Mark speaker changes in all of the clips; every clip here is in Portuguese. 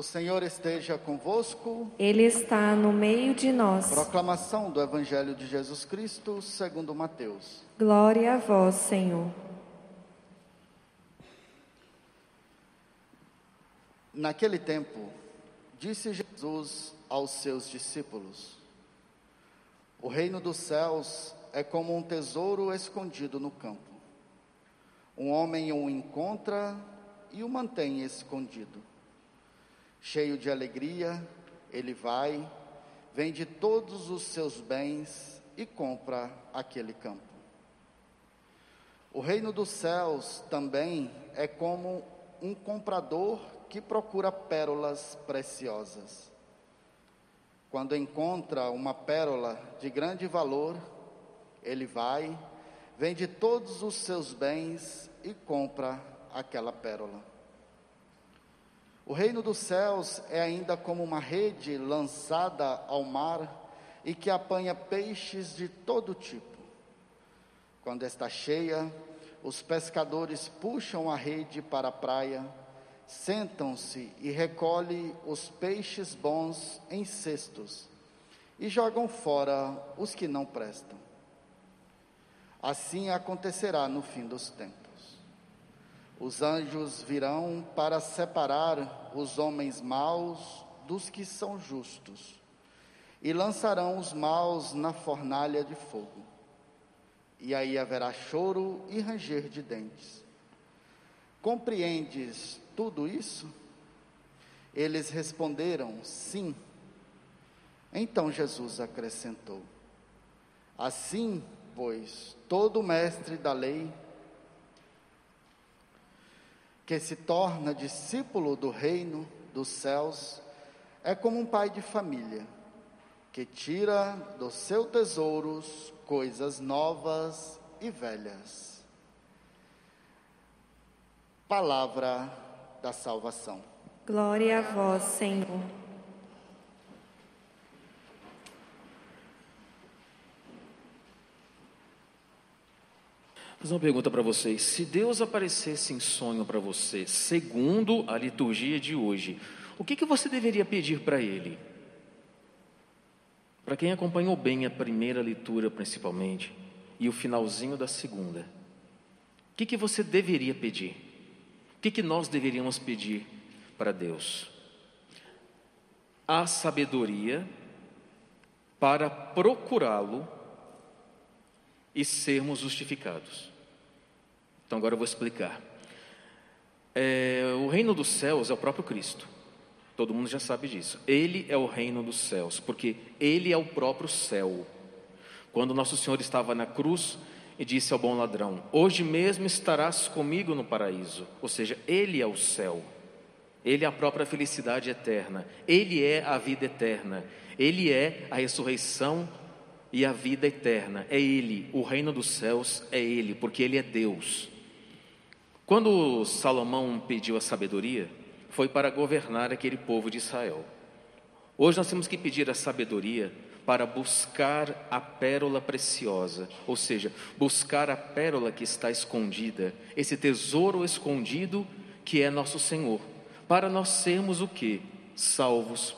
Speaker 1: O Senhor esteja convosco.
Speaker 2: Ele está no meio de nós.
Speaker 1: Proclamação do Evangelho de Jesus Cristo, segundo Mateus.
Speaker 2: Glória a vós, Senhor.
Speaker 1: Naquele tempo, disse Jesus aos seus discípulos: O reino dos céus é como um tesouro escondido no campo. Um homem o encontra e o mantém escondido. Cheio de alegria, ele vai, vende todos os seus bens e compra aquele campo. O reino dos céus também é como um comprador que procura pérolas preciosas. Quando encontra uma pérola de grande valor, ele vai, vende todos os seus bens e compra aquela pérola. O reino dos céus é ainda como uma rede lançada ao mar e que apanha peixes de todo tipo. Quando está cheia, os pescadores puxam a rede para a praia, sentam-se e recolhem os peixes bons em cestos e jogam fora os que não prestam. Assim acontecerá no fim dos tempos. Os anjos virão para separar os homens maus dos que são justos, e lançarão os maus na fornalha de fogo. E aí haverá choro e ranger de dentes. Compreendes tudo isso? Eles responderam: Sim. Então Jesus acrescentou: Assim, pois, todo mestre da lei que se torna discípulo do reino dos céus, é como um pai de família, que tira dos seus tesouros coisas novas e velhas. Palavra da salvação.
Speaker 2: Glória a vós, Senhor.
Speaker 3: Fazer uma pergunta para vocês. Se Deus aparecesse em sonho para você, segundo a liturgia de hoje, o que, que você deveria pedir para Ele? Para quem acompanhou bem a primeira leitura, principalmente, e o finalzinho da segunda, o que, que você deveria pedir? O que, que nós deveríamos pedir para Deus? A sabedoria para procurá-lo e sermos justificados. Então agora eu vou explicar. É, o reino dos céus é o próprio Cristo. Todo mundo já sabe disso. Ele é o reino dos céus, porque ele é o próprio céu. Quando nosso Senhor estava na cruz e disse ao bom ladrão: Hoje mesmo estarás comigo no paraíso. Ou seja, ele é o céu. Ele é a própria felicidade eterna. Ele é a vida eterna. Ele é a ressurreição e a vida eterna. É Ele. O reino dos céus é Ele, porque Ele é Deus. Quando Salomão pediu a sabedoria, foi para governar aquele povo de Israel. Hoje nós temos que pedir a sabedoria para buscar a pérola preciosa, ou seja, buscar a pérola que está escondida, esse tesouro escondido que é nosso Senhor, para nós sermos o que? Salvos.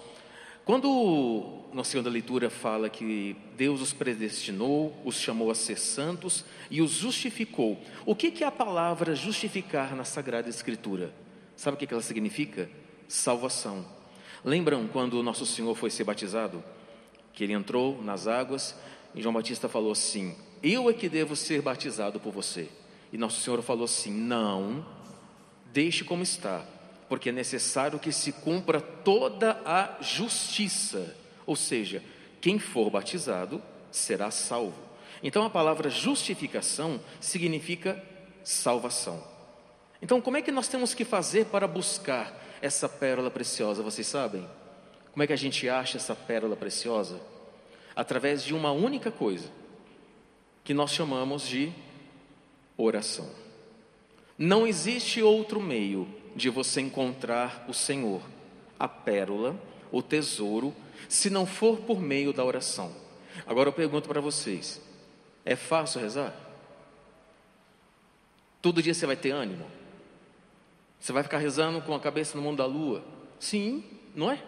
Speaker 3: Quando na segunda leitura fala que Deus os predestinou, os chamou a ser santos e os justificou. O que, que é a palavra justificar na Sagrada Escritura? Sabe o que, que ela significa? Salvação. Lembram quando nosso Senhor foi ser batizado? Que ele entrou nas águas e João Batista falou assim: Eu é que devo ser batizado por você. E nosso Senhor falou assim: Não, deixe como está, porque é necessário que se cumpra toda a justiça. Ou seja, quem for batizado será salvo. Então a palavra justificação significa salvação. Então, como é que nós temos que fazer para buscar essa pérola preciosa? Vocês sabem? Como é que a gente acha essa pérola preciosa? Através de uma única coisa, que nós chamamos de oração. Não existe outro meio de você encontrar o Senhor, a pérola, o tesouro se não for por meio da oração. Agora eu pergunto para vocês: é fácil rezar? Todo dia você vai ter ânimo? Você vai ficar rezando com a cabeça no mundo da lua? Sim, não é?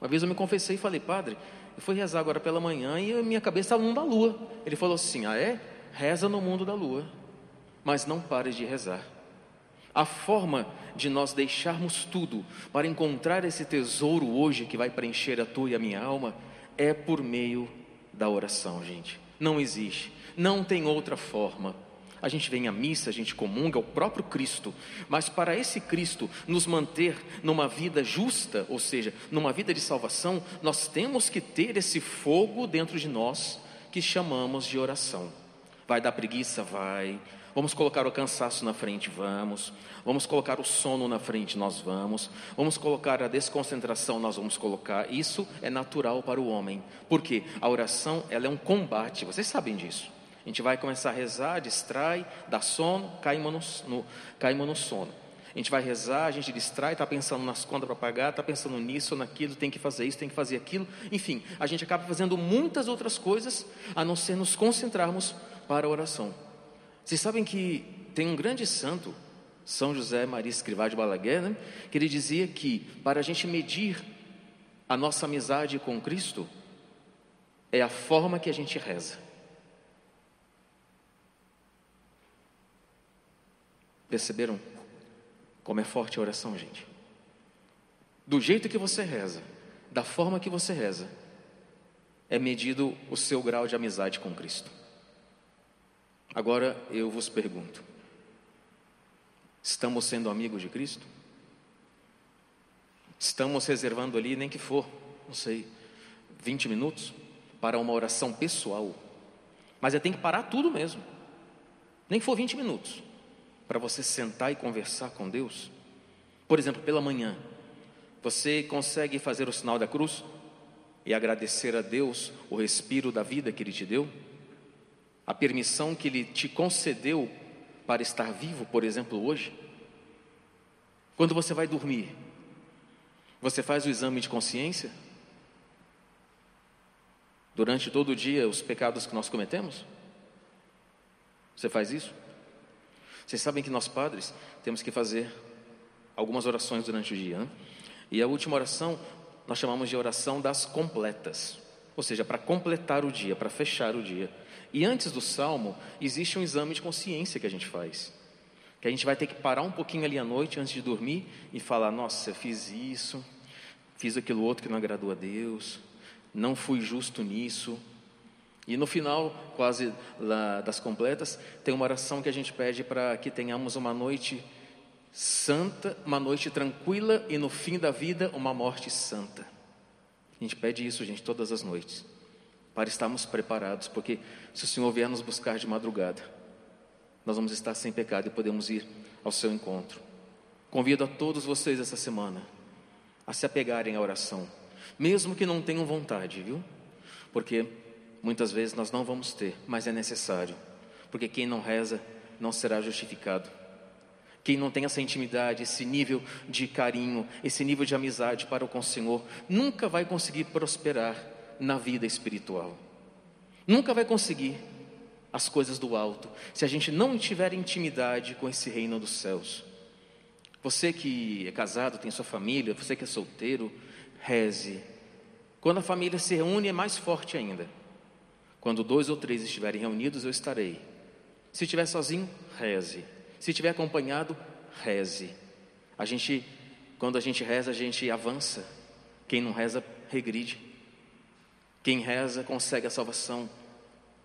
Speaker 3: Uma vez eu me confessei e falei, padre, eu fui rezar agora pela manhã e minha cabeça estava no mundo da lua. Ele falou assim: ah, é? Reza no mundo da lua, mas não pare de rezar. A forma de nós deixarmos tudo para encontrar esse tesouro hoje que vai preencher a tua e a minha alma é por meio da oração, gente. Não existe, não tem outra forma. A gente vem à missa, a gente comunga o próprio Cristo, mas para esse Cristo nos manter numa vida justa, ou seja, numa vida de salvação, nós temos que ter esse fogo dentro de nós que chamamos de oração. Vai dar preguiça? Vai. Vamos colocar o cansaço na frente, vamos. Vamos colocar o sono na frente, nós vamos. Vamos colocar a desconcentração, nós vamos colocar. Isso é natural para o homem. Porque a oração, ela é um combate, vocês sabem disso. A gente vai começar a rezar, distrai, dá sono, caímos no, no, caímos no sono. A gente vai rezar, a gente distrai, está pensando nas contas para pagar, está pensando nisso, naquilo, tem que fazer isso, tem que fazer aquilo. Enfim, a gente acaba fazendo muitas outras coisas a não ser nos concentrarmos para a oração. Vocês sabem que tem um grande santo, São José Maria Escrivá de Balaguer, né? que ele dizia que para a gente medir a nossa amizade com Cristo é a forma que a gente reza. Perceberam como é forte a oração, gente? Do jeito que você reza, da forma que você reza, é medido o seu grau de amizade com Cristo. Agora eu vos pergunto: estamos sendo amigos de Cristo? Estamos reservando ali, nem que for, não sei, 20 minutos para uma oração pessoal. Mas é tem que parar tudo mesmo. Nem que for 20 minutos para você sentar e conversar com Deus. Por exemplo, pela manhã, você consegue fazer o sinal da cruz e agradecer a Deus o respiro da vida que Ele te deu? A permissão que Ele te concedeu para estar vivo, por exemplo, hoje. Quando você vai dormir, você faz o exame de consciência? Durante todo o dia, os pecados que nós cometemos? Você faz isso? Vocês sabem que nós padres temos que fazer algumas orações durante o dia, né? E a última oração nós chamamos de oração das completas, ou seja, para completar o dia, para fechar o dia. E antes do salmo, existe um exame de consciência que a gente faz. Que a gente vai ter que parar um pouquinho ali à noite antes de dormir e falar: Nossa, eu fiz isso, fiz aquilo outro que não agradou a Deus, não fui justo nisso. E no final, quase das completas, tem uma oração que a gente pede para que tenhamos uma noite santa, uma noite tranquila e no fim da vida, uma morte santa. A gente pede isso, gente, todas as noites para estarmos preparados, porque se o Senhor vier nos buscar de madrugada, nós vamos estar sem pecado e podemos ir ao seu encontro. Convido a todos vocês essa semana a se apegarem à oração, mesmo que não tenham vontade, viu? Porque muitas vezes nós não vamos ter, mas é necessário, porque quem não reza não será justificado. Quem não tem essa intimidade, esse nível de carinho, esse nível de amizade para com o Senhor, nunca vai conseguir prosperar na vida espiritual. Nunca vai conseguir as coisas do alto se a gente não tiver intimidade com esse reino dos céus. Você que é casado, tem sua família, você que é solteiro, reze. Quando a família se reúne, é mais forte ainda. Quando dois ou três estiverem reunidos, eu estarei. Se estiver sozinho, reze. Se estiver acompanhado, reze. A gente, quando a gente reza, a gente avança. Quem não reza, regride. Quem reza consegue a salvação,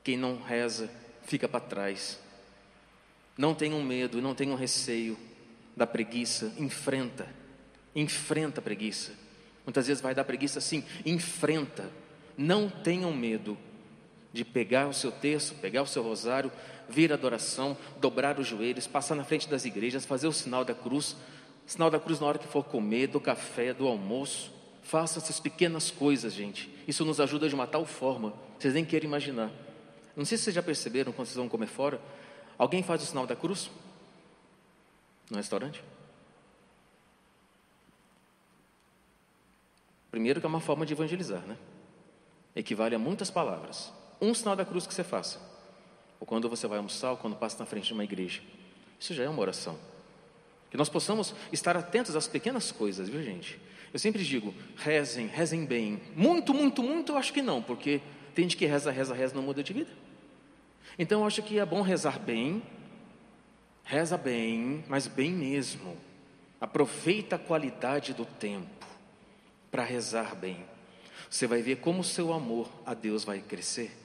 Speaker 3: quem não reza fica para trás. Não tenham medo, não tenham receio da preguiça, enfrenta, enfrenta a preguiça. Muitas vezes vai dar preguiça sim, enfrenta. Não tenham medo de pegar o seu texto, pegar o seu rosário, vir a adoração, dobrar os joelhos, passar na frente das igrejas, fazer o sinal da cruz, sinal da cruz na hora que for comer, do café, do almoço. Faça essas pequenas coisas, gente. Isso nos ajuda de uma tal forma, vocês nem querem imaginar. Não sei se vocês já perceberam quando vocês vão comer fora. Alguém faz o sinal da cruz? No restaurante? Primeiro que é uma forma de evangelizar, né? Equivale a muitas palavras. Um sinal da cruz que você faça. Ou quando você vai almoçar, ou quando passa na frente de uma igreja. Isso já é uma oração. Que nós possamos estar atentos às pequenas coisas, viu gente? Eu sempre digo, rezem, rezem bem. Muito, muito, muito, eu acho que não, porque tem gente que reza, reza, reza, não muda de vida. Então eu acho que é bom rezar bem, reza bem, mas bem mesmo. Aproveita a qualidade do tempo para rezar bem. Você vai ver como o seu amor a Deus vai crescer.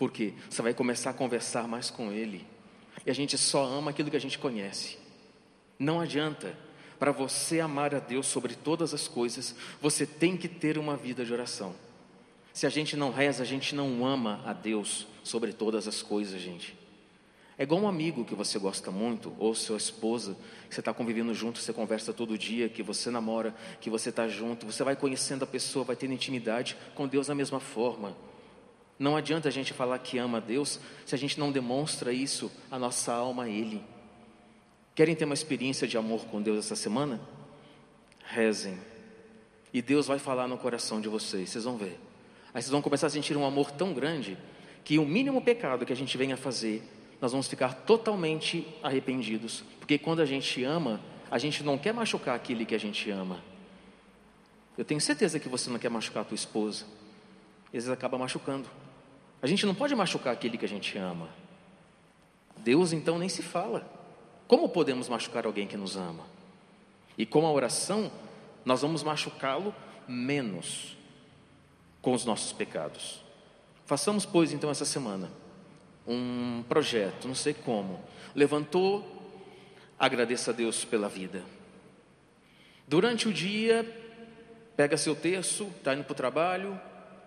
Speaker 3: Porque você vai começar a conversar mais com Ele. E a gente só ama aquilo que a gente conhece. Não adianta. Para você amar a Deus sobre todas as coisas, você tem que ter uma vida de oração. Se a gente não reza, a gente não ama a Deus sobre todas as coisas, gente. É igual um amigo que você gosta muito, ou sua esposa, que você está convivendo junto, você conversa todo dia, que você namora, que você está junto, você vai conhecendo a pessoa, vai tendo intimidade com Deus da mesma forma. Não adianta a gente falar que ama a Deus se a gente não demonstra isso, a nossa alma a Ele. Querem ter uma experiência de amor com Deus essa semana? Rezem. E Deus vai falar no coração de vocês, vocês vão ver. Aí vocês vão começar a sentir um amor tão grande que o mínimo pecado que a gente venha fazer, nós vamos ficar totalmente arrependidos. Porque quando a gente ama, a gente não quer machucar aquele que a gente ama. Eu tenho certeza que você não quer machucar a tua esposa. Às vezes acaba machucando. A gente não pode machucar aquele que a gente ama. Deus então nem se fala. Como podemos machucar alguém que nos ama? E com a oração, nós vamos machucá-lo menos com os nossos pecados. Façamos, pois, então, essa semana um projeto, não sei como. Levantou, agradeça a Deus pela vida. Durante o dia, pega seu terço, está indo para o trabalho,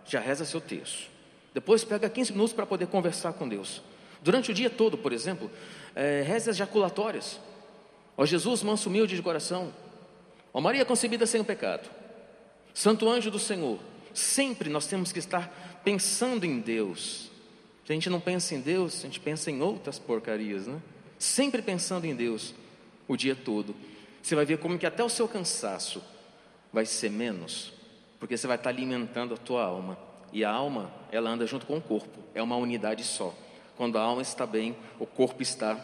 Speaker 3: já reza seu terço. Depois pega 15 minutos para poder conversar com Deus. Durante o dia todo, por exemplo, é, rezas jaculatórias. Ó Jesus, manso humilde de coração. Ó Maria concebida sem o pecado. Santo anjo do Senhor. Sempre nós temos que estar pensando em Deus. Se a gente não pensa em Deus, a gente pensa em outras porcarias, né? Sempre pensando em Deus o dia todo. Você vai ver como que até o seu cansaço vai ser menos, porque você vai estar alimentando a tua alma. E a alma, ela anda junto com o corpo, é uma unidade só. Quando a alma está bem, o corpo está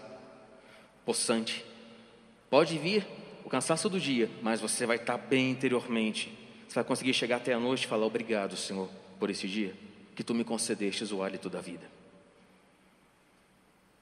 Speaker 3: possante. Pode vir o cansaço do dia, mas você vai estar bem interiormente. Você vai conseguir chegar até a noite e falar: Obrigado, Senhor, por esse dia que tu me concedestes o hálito da vida.